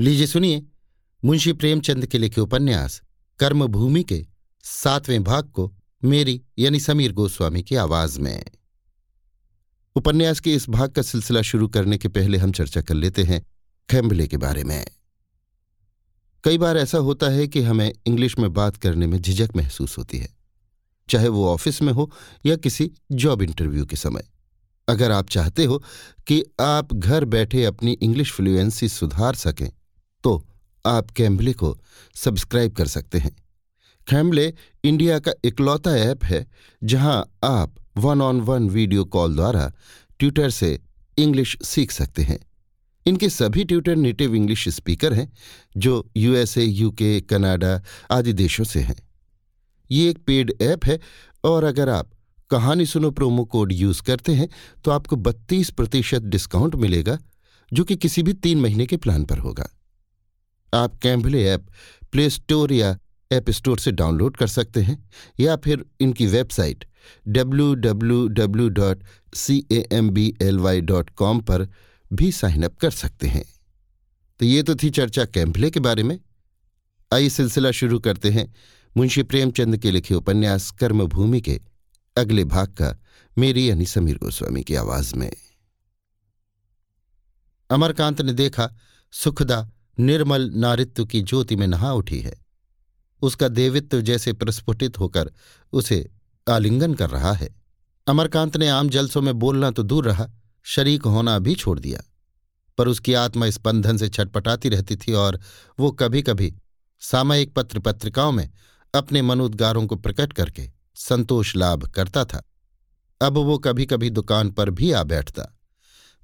लीजिए सुनिए, मुंशी प्रेमचंद के लिखे उपन्यास, कर्मभूमि के सातवें भाग को मेरी यानी समीर गोस्वामी की आवाज़ में। उपन्यास के इस भाग का सिलसिला शुरू करने के पहले हम चर्चा कर लेते हैं खैम्बले के बारे में। कई बार ऐसा होता है कि हमें इंग्लिश में बात करने में झिझक महसूस होती है, चाहे वो ऑफ़िस में हो या किसी जॉब इंटरव्यू के समय। अगर आप चाहते हो कि आप घर बैठे अपनी इंग्लिश फ्लुएंसी सुधार सकें तो आप कैम्बले को सब्सक्राइब कर सकते हैं। कैम्बले इंडिया का इकलौता ऐप है, जहाँ आप one on one video call द्वारा ट्यूटर से इंग्लिश सीख सकते हैं। इनके सभी ट्यूटर नेटिव इंग्लिश स्पीकर हैं, जो यूएसए यूके कनाडा आदि देशों से हैं। ये एक पेड ऐप है, और अगर आप कहानी सुनो प्रोमो कोड यूज़ करते हैं तो आपको 32 प्रतिशत डिस्काउंट मिलेगा, जो कि किसी भी तीन महीने के प्लान पर होगा। आप कैम्बले ऐप, प्ले स्टोर या ऐप स्टोर से डाउनलोड कर सकते हैं, या फिर इनकी वेबसाइट www.cambly.com पर भी साइन अप कर सकते हैं। तो ये तो थी चर्चा कैम्बले के बारे में। आइए सिलसिला शुरू करते हैं मुंशी प्रेमचंद के लिखे उपन्यास कर्मभूमि के अगले भाग का, मेरी यानी समीर गोस्वामी की आवाज़ में। अमरकांत ने देखा सुखदा निर्मल नारित्व की ज्योति में नहा उठी है। उसका देवित्व जैसे प्रस्फुटित होकर उसे आलिंगन कर रहा है। अमरकांत ने आम जलसों में बोलना तो दूर रहा, शरीक होना भी छोड़ दिया। पर उसकी आत्मा स्पंदन से छटपटाती रहती थी और वो कभी कभी सामयिक पत्र पत्रिकाओं में अपने मनोद्गारों को प्रकट करके संतोष लाभ करता था। अब वो कभी कभी दुकान पर भी आ बैठता।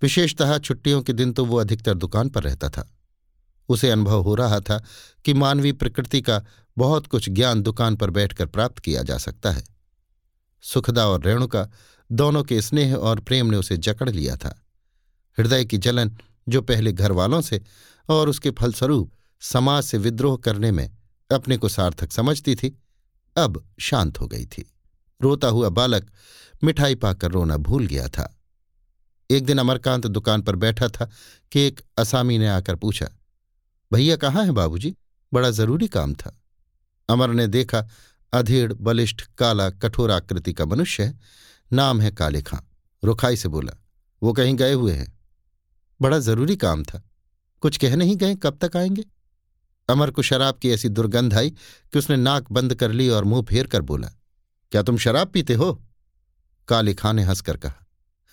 विशेषतः छुट्टियों के दिन तो वो अधिकतर दुकान पर रहता था। उसे अनुभव हो रहा था कि मानवीय प्रकृति का बहुत कुछ ज्ञान दुकान पर बैठकर प्राप्त किया जा सकता है। सुखदा और रेणुका दोनों के स्नेह और प्रेम ने उसे जकड़ लिया था। हृदय की जलन जो पहले घर वालों से और उसके फलस्वरूप समाज से विद्रोह करने में अपने को सार्थक समझती थी, अब शांत हो गई थी। रोता हुआ बालक मिठाई पाकर रोना भूल गया था। एक दिन अमरकांत दुकान पर बैठा था कि एक असामी ने आकर पूछा भैया कहाँ हैं बाबूजी? बड़ा ज़रूरी काम था। अमर ने देखा, अधेड़, बलिष्ठ, काला, कठोर आकृति का मनुष्य है। नाम है काले खां। रुखाई से बोला, वो कहीं गए हुए हैं। बड़ा ज़रूरी काम था। कुछ कह नहीं गए, कब तक आएँगे? अमर को शराब की ऐसी दुर्गंध आई कि उसने नाक बंद कर ली और मुँह फेर कर बोला, क्या तुम शराब पीते हो? काले खां ने हंसकर कहा,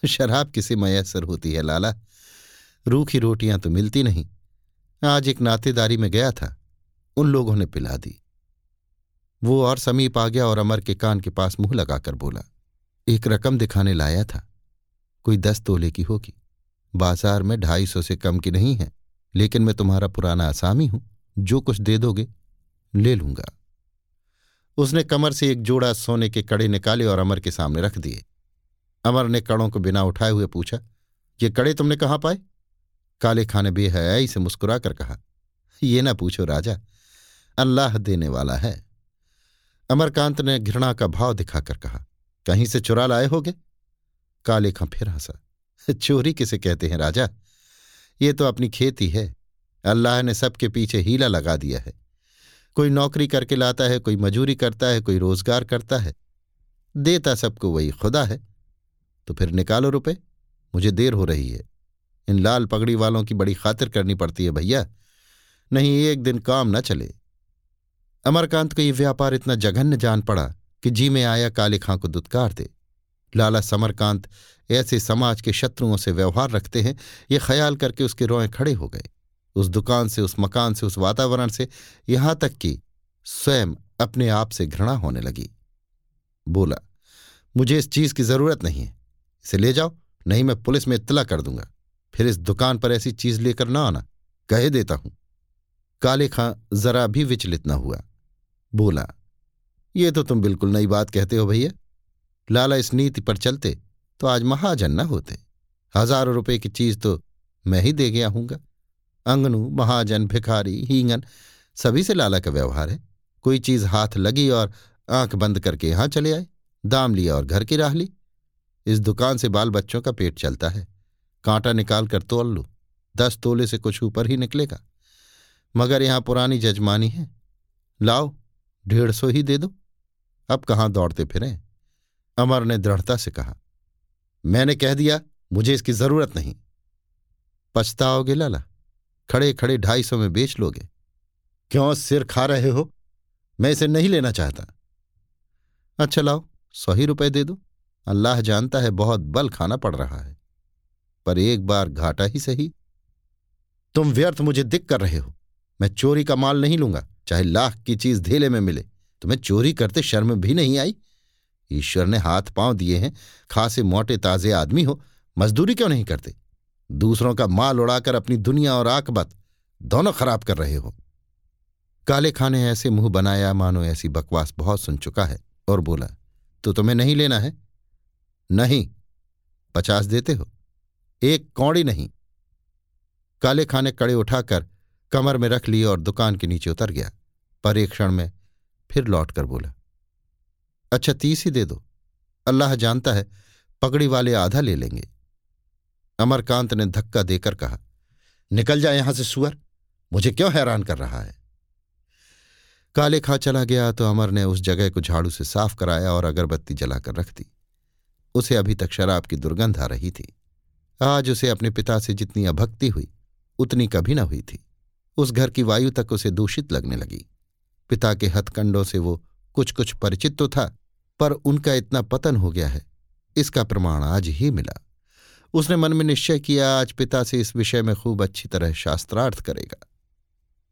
शराब किसी मयसर होती है, लाला। रूखी रोटियाँ तो मिलती नहीं। आज एक नातेदारी में गया था। उन लोगों ने पिला दी। वो और समीप आ गया और अमर के कान के पास मुँह लगाकर बोला, एक रकम दिखाने लाया था। कोई दस तोले की होगी। बाज़ार में ढाई सौ से कम की नहीं है, लेकिन मैं तुम्हारा पुराना आसामी हूँ। जो कुछ दे दोगे, ले लूँगा। उसने कमर से एक जोड़ा सोने के कड़े निकाले और अमर के सामने रख दिए। अमर ने कड़ों को बिना उठाए हुए पूछा, ये कड़े तुमने कहाँ पाए? काले खाने बेहयाई से मुस्कुराकर कहा, ये ना पूछो राजा, अल्लाह देने वाला है। अमरकांत ने घृणा का भाव दिखाकर कहा, कहीं से चुरा लाए होगे? काले खां फिर हंसा, चोरी किसे कहते हैं राजा? ये तो अपनी खेती है, अल्लाह ने सबके पीछे हीला लगा दिया है। कोई नौकरी करके लाता है, कोई मजूरी करता है, कोई रोज़गार करता है। देता सबको वही खुदा है। तो फिर निकालो रुपए, मुझे देर हो रही है। इन लाल पगड़ी वालों की बड़ी खातिर करनी पड़ती है, भैया। नहीं एक दिन काम न चले। अमरकांत को ये व्यापार इतना जघन्य जान पड़ा कि जी में आया काले खां को दुत्कार दे। लाला समरकांत ऐसे समाज के शत्रुओं से व्यवहार रखते हैं, ये ख्याल करके उसके रोए खड़े हो गए। उस दुकान से, उस मकान से, उस वातावरण से यहाँ तक कि स्वयं अपने आप से घृणा होने लगी। बोला, मुझे इस चीज़ की ज़रूरत नहीं है। इसे ले जाओ, नहीं मैं पुलिस में इत्तला कर दूँगा। फिर इस दुकान पर ऐसी चीज़ लेकर ना आना। कह देता हूँ। काले खां जरा भी विचलित न हुआ। बोला, ये तो तुम बिल्कुल नई बात कहते हो भैया। लाला इस नीति पर चलते तो आज महाजन न होते। हज़ारों रुपए की चीज़ तो मैं ही दे गया हूँगा। अंगनू, महाजन, भिखारी, हींगन, सभी से लाला का व्यवहार है। कोई चीज़ हाथ लगी और आँख बंद करके यहाँ चले आए। दाम लिया और घर की राह ली। इस दुकान से बाल बच्चों का पेट चलता है। कांटा निकाल कर तोल लो। दस तोले से कुछ ऊपर ही निकलेगा। मगर यहाँ पुरानी जजमानी है। लाओ, डेढ़ सौ ही दे दो। अब कहाँ दौड़ते फिरें? अमर ने दृढ़ता से कहा, मैंने कह दिया, मुझे इसकी ज़रूरत नहीं। पछताओगे लाला खड़े खड़े ढाई सौ में बेच लोगे। क्यों सिर खा रहे हो? मैं इसे नहीं लेना चाहता। अच्छा लाओ, सौ ही रुपए दे दो। अल्लाह जानता है बहुत बल खाना पड़ रहा है। पर एक बार घाटा ही सही। तुम व्यर्थ मुझे दिक कर रहे हो। मैं चोरी का माल नहीं लूँगा, चाहे लाख की चीज़ धेले में मिले। तुम्हें चोरी करते शर्म भी नहीं आई? ईश्वर ने हाथ पाँव दिए हैं, खासे मोटे ताजे आदमी हो, मजदूरी क्यों नहीं करते? दूसरों का माल उड़ाकर अपनी दुनिया और आकबत दोनों खराब कर रहे हो। काले खाने ऐसे मुँह बनाया मानो ऐसी बकवास बहुत सुन चुका है, और बोला तो तुम्हें नहीं लेना है? नहीं। पचास देते हो? एक कौड़ी नहीं। काले खाने कड़े उठाकर कमर में रख लिए और दुकान के नीचे उतर गया। पर एक क्षण में फिर लौट कर बोला अच्छा तीस ही दे दो। अल्लाह जानता है, पगड़ी वाले आधा ले लेंगे। अमरकांत ने धक्का देकर कहा, निकल जाए यहाँ से, सुअर। मुझे क्यों हैरान कर रहा है? काले खा चला गया तो अमर ने उस जगह को झाड़ू से साफ़ कराया और अगरबत्ती जलाकर रख दी। उसे अभी तक शराब की दुर्गंध आ रही थी। आज उसे अपने पिता से जितनी अभक्ति हुई, उतनी कभी न हुई थी। उस घर की वायु तक उसे दूषित लगने लगी। पिता के हथकंडों से वो कुछ कुछ परिचित तो था, पर उनका इतना पतन हो गया है, इसका प्रमाण आज ही मिला। उसने मन में निश्चय किया, आज पिता से इस विषय में खूब अच्छी तरह शास्त्रार्थ करेगा।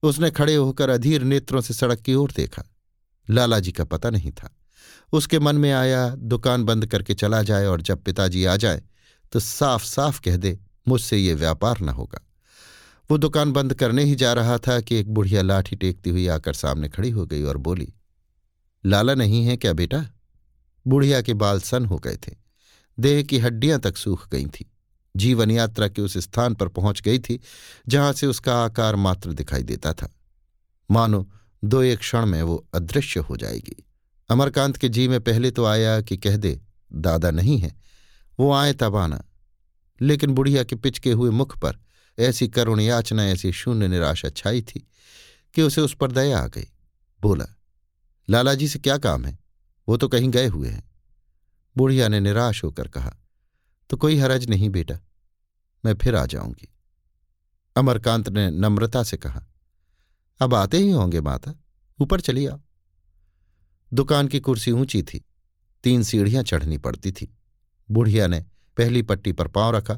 उसने खड़े होकर अधीर नेत्रों से सड़क की ओर देखा। लालाजी का पता नहीं था। उसके मन में आया, दुकान बंद करके चला जाए और जब पिताजी आ जाए तो साफ़ साफ़ कह दे, मुझसे ये व्यापार न होगा। वो दुकान बंद करने ही जा रहा था कि एक बुढ़िया लाठी टेकती हुई आकर सामने खड़ी हो गई और बोली, लाला नहीं है क्या बेटा? बुढ़िया के बाल सन हो गए थे। देह की हड्डियाँ तक सूख गई थीं। जीवन यात्रा के उस स्थान पर पहुँच गई थी, जहाँ से उसका आकार मात्र दिखाई देता था। मानो, दो एक क्षण में वो अदृश्य हो जाएगी। अमरकांत के जी में पहले तो आया कि कह दे, दादा नहीं है। वो आए तब आना। लेकिन बुढ़िया के पिचके हुए मुख पर ऐसी करुण याचना, ऐसी शून्य निराशा छाई थी कि उसे उस पर दया आ गई। बोला लाला जी से क्या काम है? वो तो कहीं गए हुए हैं। बुढ़िया ने निराश होकर कहा तो कोई हरज नहीं बेटा, मैं फिर आ जाऊँगी। अमरकांत ने नम्रता से कहा, अब आते ही होंगे माता, ऊपर चली आओ। दुकान की कुर्सी ऊँची थी, तीन सीढ़ियाँ चढ़नी पड़ती थी। बुढ़िया ने पहली पट्टी पर पाँव रखा,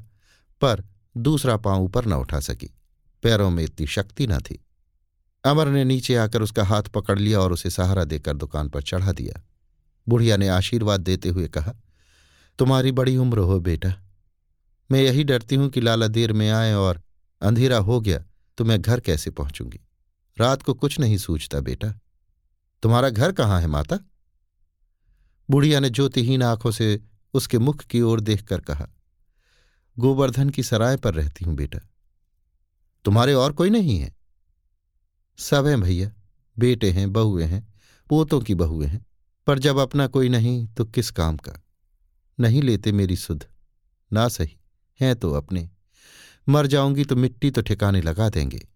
पर दूसरा पाँव ऊपर न उठा सकी। पैरों में इतनी शक्ति न थी। अमर ने नीचे आकर उसका हाथ पकड़ लिया और उसे सहारा देकर दुकान पर चढ़ा दिया। बुढ़िया ने आशीर्वाद देते हुए कहा, तुम्हारी बड़ी उम्र हो बेटा। मैं यही डरती हूँ कि लाला देर में आए और अंधेरा हो गया तो मैं घर कैसे पहुंचूँगी? रात को कुछ नहीं सूझता बेटा। तुम्हारा घर कहाँ है माता? बुढ़िया ने ज्योतिहीन आँखों से उसके मुख की ओर देखकर कहा, गोवर्धन की सराय पर रहती हूँ बेटा। तुम्हारे और कोई नहीं है। सब हैं भैया, बेटे हैं बहुए हैं, पोतों की बहुएँ हैं, पर जब अपना कोई नहीं तो किस काम का? नहीं लेते मेरी सुध। ना सही, हैं तो अपने। मर जाऊँगी तो मिट्टी तो ठिकाने लगा देंगे।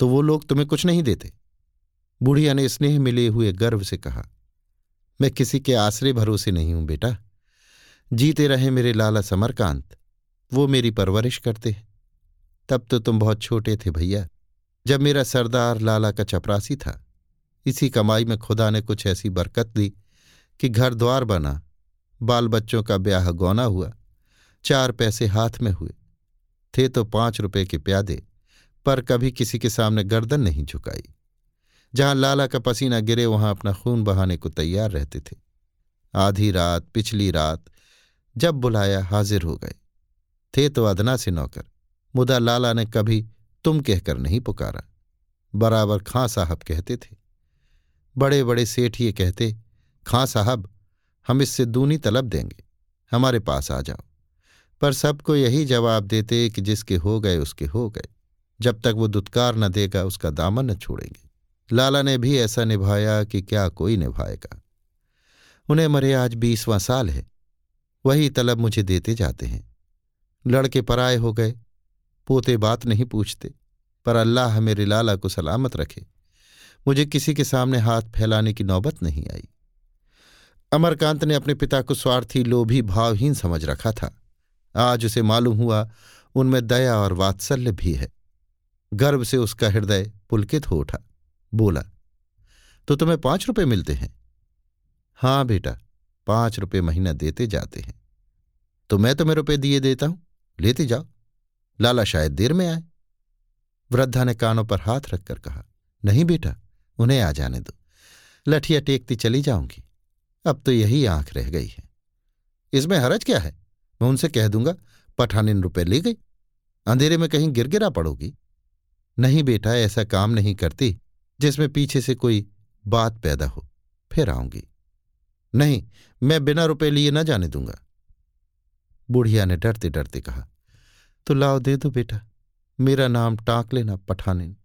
तो वो लोग तुम्हें कुछ नहीं देते। बुढ़िया ने स्नेह मिले हुए गर्व से कहा, मैं किसी के आश्रय भरोसे नहीं हूँ बेटा। जीते रहे मेरे लाला समरकांत। वो मेरी परवरिश करते हैं। तब तो तुम बहुत छोटे थे भैया, जब मेरा सरदार लाला का चपरासी था। इसी कमाई में खुदा ने कुछ ऐसी बरकत दी कि घर द्वार बना बाल बच्चों का ब्याह गौना हुआ, चार पैसे हाथ में हुए। थे तो पाँच रुपए के प्यादे, पर कभी किसी के सामने गर्दन नहीं झुकाई। जहाँ लाला का पसीना गिरे, वहाँ अपना खून बहाने को तैयार रहते थे। आधी रात, पिछली रात जब बुलाया हाजिर हो गए। थे तो अदना से नौकर, मुदा लाला ने कभी तुम कहकर नहीं पुकारा। बराबर खां साहब कहते थे। बड़े बड़े सेठ ये कहते, खां साहब, हम इससे दूनी तलब देंगे, हमारे पास आ जाओ। पर सबको यही जवाब देते कि जिसके हो गए उसके हो गए। जब तक वो दुत्कार न देगा, उसका दामन न छोड़ेंगे। लाला ने भी ऐसा निभाया कि क्या कोई निभाएगा। उन्हें मरे आज बीसवां साल है। वही तलब मुझे देते जाते हैं। लड़के पराए हो गए, पोते बात नहीं पूछते, पर अल्लाह मेरे लाला को सलामत रखे। मुझे किसी के सामने हाथ फैलाने की नौबत नहीं आई। अमरकांत ने अपने पिता को स्वार्थी लोभी भावहीन समझ रखा था। आज उसे मालूम हुआ, उनमें दया और वात्सल्य भी है। गर्व से उसका हृदय पुलकित हो उठा। बोला तो तुम्हें पाँच रुपए मिलते हैं? हाँ बेटा। पाँच रुपये महीना देते जाते हैं। तो मैं तुम्हें रुपये दिए देता हूँ। लेते जाओ। लाला शायद देर में आए। वृद्धा ने कानों पर हाथ रखकर कहा, नहीं बेटा, उन्हें आ जाने दो। लठिया टेकती चली जाऊँगी। अब तो यही आँख रह गई है। इसमें हरज क्या है? मैं उनसे कह दूँगा पठानिन रुपए ले गई। अंधेरे में कहीं गिर गिरा पड़ोगी। नहीं बेटा, ऐसा काम नहीं करती, जिसमें पीछे से कोई बात पैदा हो। फिर आऊँगी। नहीं, मैं बिना रुपए लिए न जाने दूँगा। बुढ़िया ने डरते डरते कहा तो लाओ दे दो बेटा, मेरा नाम टाक लेना पठानिन।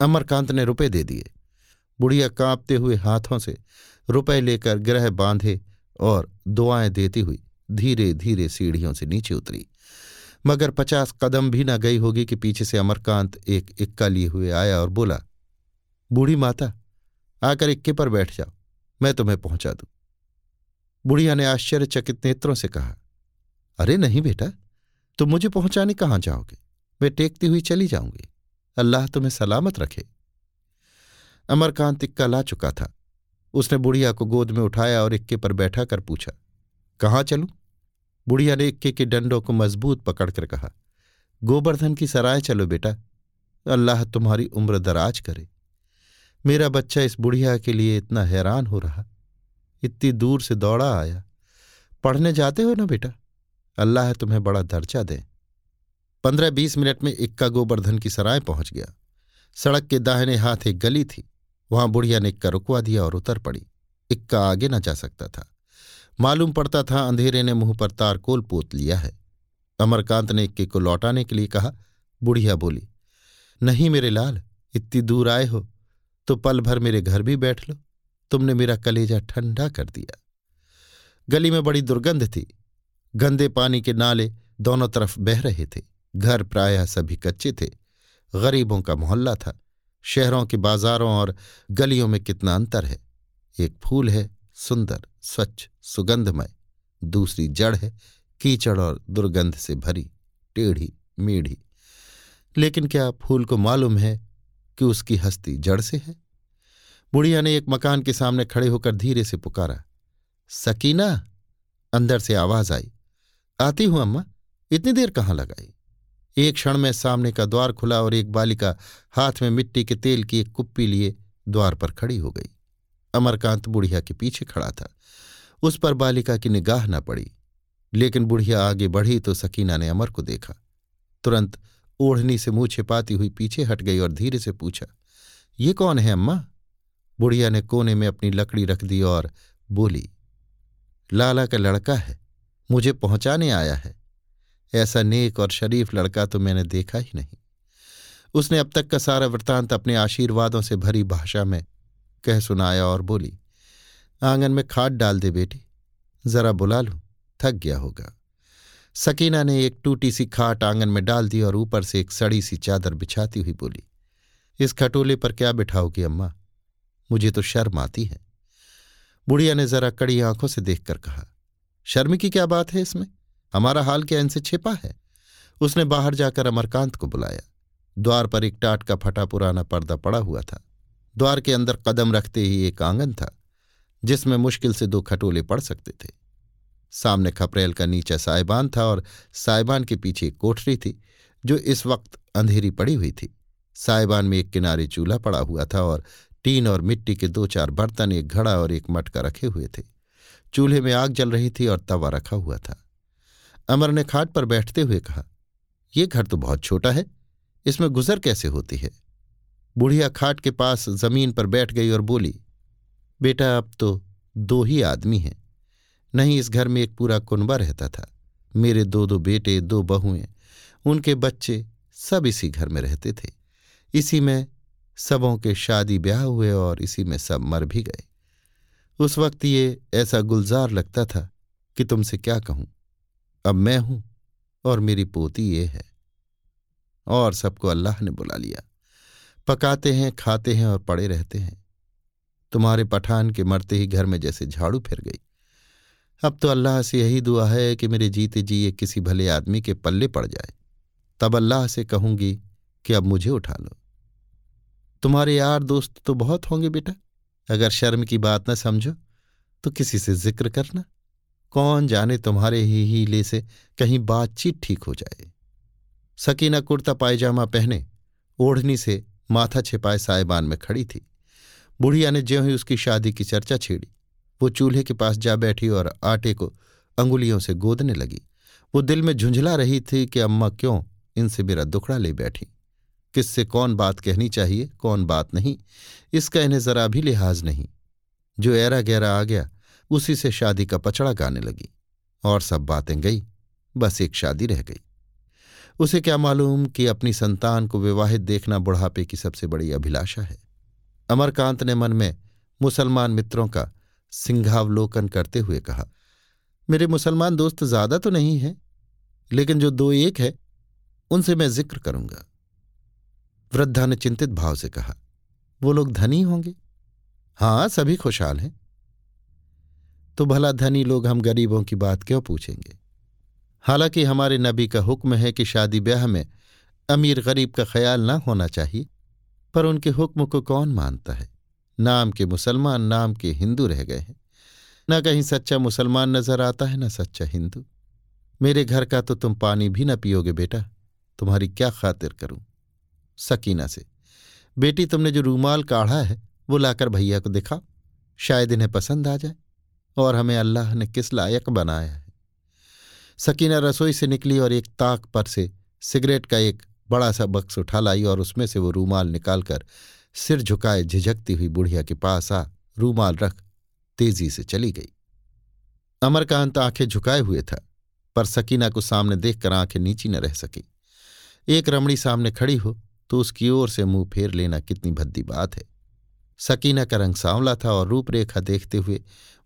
अमरकांत ने रुपए दे दिए। बुढ़िया कांपते हुए हाथों से रुपए लेकर ग्रह बांधे और दुआएँ देती हुई धीरे धीरे सीढ़ियों से नीचे उतरी। मगर पचास कदम भी न गई होगी कि पीछे से अमरकांत एक इक्का लिए हुए आया और बोला, बूढ़ी माता, आकर इक्के पर बैठ जाओ। मैं तुम्हें पहुँचा दूँ। बुढ़िया ने आश्चर्यचकित नेत्रों से कहा, अरे नहीं बेटा, तुम मुझे पहुँचाने कहाँ जाओगे? मैं टेकती हुई चली जाऊँगी। अल्लाह तुम्हें सलामत रखे। अमरकांत इक्का ला चुका था। उसने बुढ़िया को गोद में उठाया और इक्के पर बैठा कर पूछा, कहाँ चलूँ? बुढ़िया ने इक्के के डंडों को मज़बूत पकड़कर कहा, गोवर्धन की सराय चलो बेटा। अल्लाह तुम्हारी उम्र दराज करे। मेरा बच्चा इस बुढ़िया के लिए इतना हैरान हो रहा, इतनी दूर से दौड़ा आया। पढ़ने जाते हो ना बेटा? अल्लाह तुम्हें बड़ा दर्जा दे। पंद्रह बीस मिनट में इक्का गोवर्धन की सराय पहुँच गया। सड़क के दाहिने हाथ एक गली थी। वहाँ बुढ़िया ने इक्का रुकवा दिया और उतर पड़ी। इक्का आगे न जा सकता था। मालूम पड़ता था अंधेरे ने मुँह पर तारकोल पोत लिया है। अमरकांत ने इक्के को लौटाने के लिए कहा। बुढ़िया बोली, नहीं मेरे लाल, इतनी दूर आए हो तो पल भर मेरे घर भी बैठ लो। तुमने मेरा कलेजा ठंडा कर दिया। गली में बड़ी दुर्गंध थी। गंदे पानी के नाले दोनों तरफ़ बह रहे थे। घर प्रायः सभी कच्चे थे। गरीबों का मोहल्ला था। शहरों के बाजारों और गलियों में कितना अंतर है। एक फूल है, सुंदर, स्वच्छ, सुगंधमय। दूसरी जड़ है, कीचड़ और दुर्गंध से भरी, टेढ़ी, मेढ़ी। लेकिन क्या फूल को मालूम है कि उसकी हस्ती जड़ से है? बुढ़िया ने एक मकान के सामने खड़े होकर धीरे से पुकारा। सकीना, अंदर से आवाज़ आई। आती हूँ अम्मा, इतनी देर कहाँ लगाई? एक क्षण में सामने का द्वार खुला और एक बालिका हाथ में मिट्टी के तेल की एक कुप्पी लिए द्वार पर खड़ी हो गई। अमरकांत बुढ़िया के पीछे खड़ा था। उस पर बालिका की निगाह न पड़ी। लेकिन बुढ़िया आगे बढ़ी तो सकीना ने अमर को देखा। तुरंत ओढ़नी से मुँह छिपाती हुई पीछे हट गई और धीरे से पूछा, ये कौन है अम्मा? बुढ़िया ने कोने में अपनी लकड़ी रख दी और बोली, लाला का लड़का है, मुझे पहुँचाने आया है। ऐसा नेक और शरीफ लड़का तो मैंने देखा ही नहीं। उसने अब तक का सारा वृतांत अपने आशीर्वादों से भरी भाषा में कह सुनाया और बोली, आँगन में खाद डाल दे बेटी, जरा बुला लूँ, थक गया होगा। सकीना ने एक टूटी सी खाट आँगन में डाल दी और ऊपर से एक सड़ी सी चादर बिछाती हुई बोली, इस खटोले पर क्या बिठाओगी अम्मा? मुझे तो शर्म आती है। बुढ़िया ने जरा कड़ी आँखों से देखकर कहा, शर्म की क्या बात है इसमें? हमारा हाल क्या इनसे छिपा है? उसने बाहर जाकर अमरकांत को बुलाया। द्वार पर एक टाट का फटा पुराना पर्दा पड़ा हुआ था। द्वार के अंदर कदम रखते ही एक आँगन था, जिसमें मुश्किल से दो खटोले पड़ सकते थे। सामने खपरेल का नीचा साइबान था और साइबान के पीछे एक कोठरी थी, जो इस वक्त अंधेरी पड़ी हुई थी। साइबान में एक किनारे चूल्हा पड़ा हुआ था और टीन और मिट्टी के दो चार बर्तन, एक घड़ा और एक मटका रखे हुए थे। चूल्हे में आग जल रही थी और तवा रखा हुआ था। अमर ने खाट पर बैठते हुए कहा, ये घर तो बहुत छोटा है, इसमें गुजर कैसे होती है? बुढ़िया खाट के पास ज़मीन पर बैठ गई और बोली, बेटा, अब तो दो ही आदमी हैं। नहीं, इस घर में एक पूरा कुनबा रहता था। मेरे दो दो बेटे, दो बहुएँ, उनके बच्चे सब इसी घर में रहते थे। इसी में सबों के शादी ब्याह हुए और इसी में सब मर भी गए। उस वक्त ये ऐसा गुलजार लगता था कि तुमसे क्या कहूँ? अब मैं हूँ और मेरी पोती ये है। और सबको अल्लाह ने बुला लिया। पकाते हैं, खाते हैं और पड़े रहते हैं। तुम्हारे पठान के मरते ही घर में जैसे झाड़ू फिर गई। अब तो अल्लाह से यही दुआ है कि मेरे जीते जी ये किसी भले आदमी के पल्ले पड़ जाए। तब अल्लाह से कहूँगी कि अब मुझे उठा लो। तुम्हारे यार दोस्त तो बहुत होंगे बेटा। अगर शर्म की बात न समझो तो किसी से ज़िक्र करना। कौन जाने तुम्हारे ही हीले से कहीं बातचीत ठीक हो जाए। सकीना कुर्ता पायजामा पहने, ओढ़नी से माथा छिपाए सायबान में खड़ी थी। बुढ़िया ने ज्यों ही उसकी शादी की चर्चा छेड़ी वो चूल्हे के पास जा बैठी और आटे को अंगुलियों से गोदने लगी। वो दिल में झुंझला रही थी कि अम्मा क्यों इनसे मेरा दुखड़ा ले बैठी। किससे कौन बात कहनी चाहिए, कौन बात नहीं, इसका इन्हें जरा भी लिहाज नहीं। जो ऐरा गहरा आ गया, उसी से शादी का पचड़ा गाने लगी और सब बातें गई, बस एक शादी रह गई। उसे क्या मालूम कि अपनी संतान को विवाहित देखना बुढ़ापे की सबसे बड़ी अभिलाषा है। अमरकांत ने मन में मुसलमान मित्रों का सिंहावलोकन करते हुए कहा, मेरे मुसलमान दोस्त ज़्यादा तो नहीं हैं, लेकिन जो दो एक है, उनसे मैं ज़िक्र करूँगा। वृद्धा ने चिंतित भाव से कहा, वो लोग धनी होंगे? हाँ, सभी खुशहाल हैं। तो भला धनी लोग हम गरीबों की बात क्यों पूछेंगे? हालाँकि हमारे नबी का हुक्म है कि शादी ब्याह में अमीर गरीब का ख्याल ना होना चाहिए, पर उनके हुक्म को कौन मानता है? नाम के मुसलमान, नाम के हिंदू रह गए हैं। न कहीं सच्चा मुसलमान नज़र आता है, न सच्चा हिंदू। मेरे घर का तो तुम पानी भी न पियोगे बेटा, तुम्हारी क्या खातिर करूँ? सकीना से, बेटी तुमने जो रूमाल काढ़ा है, वो लाकर भैया को दिखाओ, शायद इन्हें पसंद आ जाए, और हमें अल्लाह ने किस लायक बनाया है। सकीना रसोई से निकली और एक ताक पर से सिगरेट का एक बड़ा सा बक्स उठा लाई और उसमें से वो रूमाल निकालकर सिर झुकाए झिझकती हुई बुढ़िया के पास आ, रूमाल रख, तेज़ी से चली गई। अमरकांत आँखें झुकाए हुए था, पर सकीना को सामने देखकर आँखें नीची न रह सकी। एक रमणी सामने खड़ी हो तो उसकी ओर से मुँह फेर लेना कितनी भद्दी बात है। सकीना का रंग सांवला था और रूपरेखा देखते हुए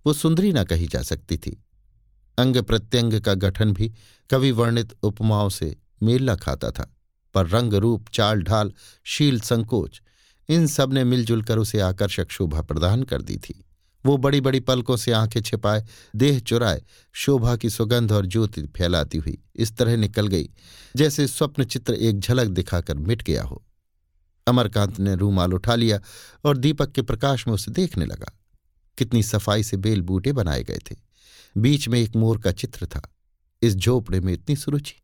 वो सुंदरी न कही जा सकती थी। अंग प्रत्यंग का गठन भी कवि वर्णित उपमाओं से मेल खाता था, पर रंग रूप चाल ढाल शील संकोच इन सबने मिलजुल कर उसे आकर्षक शोभा प्रदान कर दी थी। वो बड़ी बड़ी पलकों से आँखें छिपाए, देह चुराए, शोभा की सुगंध और ज्योति फैलाती हुई इस तरह निकल गई, जैसे स्वप्न चित्र एक झलक दिखाकर मिट गया हो। अमरकांत ने रूमाल उठा लिया और दीपक के प्रकाश में उसे देखने लगा। कितनी सफ़ाई से बेल बूटे बनाए गए थे। बीच में एक मोर का चित्र था। इस झोपड़े में इतनी सुरुचि,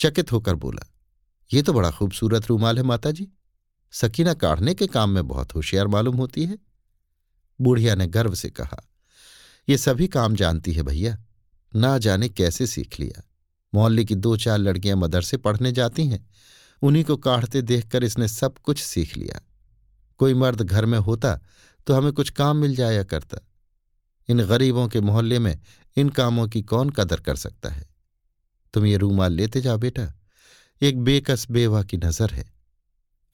चकित होकर बोला, ये तो बड़ा खूबसूरत रूमाल है माता जी सकीना काढ़ने के काम में बहुत होशियार मालूम होती है। बुढ़िया ने गर्व से कहा, ये सभी काम जानती है भैया। ना जाने कैसे सीख लिया। मोहल्ले की दो चार लड़कियाँ मदरसे पढ़ने जाती हैं। उन्हीं को काढ़ते देखकर इसने सब कुछ सीख लिया। कोई मर्द घर में होता तो हमें कुछ काम मिल जाया करता। इन गरीबों के मोहल्ले में इन कामों की कौन कदर कर सकता है? तुम ये रूमाल लेते जाओ बेटा। एक बेकस बेवा की नज़र है।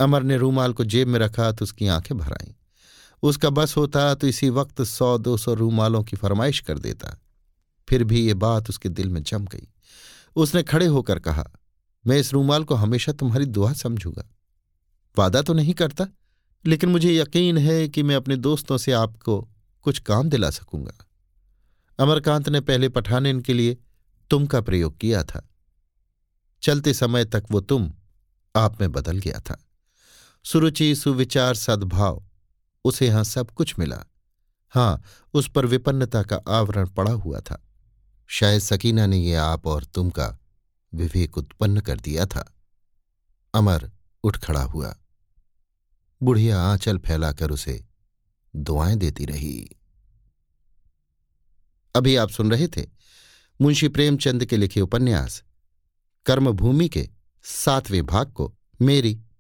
अमर ने रूमाल को जेब में रखा तो उसकी आँखें भर आईं। उसका बस होता तो इसी वक्त सौ दो सौ रूमालों की फरमाइश कर देता। फिर भी ये बात उसके दिल में जम गई। उसने खड़े होकर कहा, मैं इस रूमाल को हमेशा तुम्हारी दुआ समझूँगा। वादा तो नहीं करता, लेकिन मुझे यकीन है कि मैं अपने दोस्तों से आपको कुछ काम दिला सकूँगा। अमरकांत ने पहले पठाने के लिए तुम का प्रयोग किया था। चलते समय तक वो तुम आप में बदल गया था। सुरुचि, सुविचार, सद्भाव, उसे यहाँ सब कुछ मिला। हाँ, उस पर विपन्नता का आवरण पड़ा हुआ था। शायद सकीना ने ये आप और तुम का विवेक उत्पन्न कर दिया था। अमर उठ खड़ा हुआ। बुढ़िया आंचल फैलाकर उसे दुआएँ देती रही। अभी आप सुन रहे थे मुंशी प्रेमचंद के लिखे उपन्यास, कर्मभूमि के सातवें भाग को, मेरी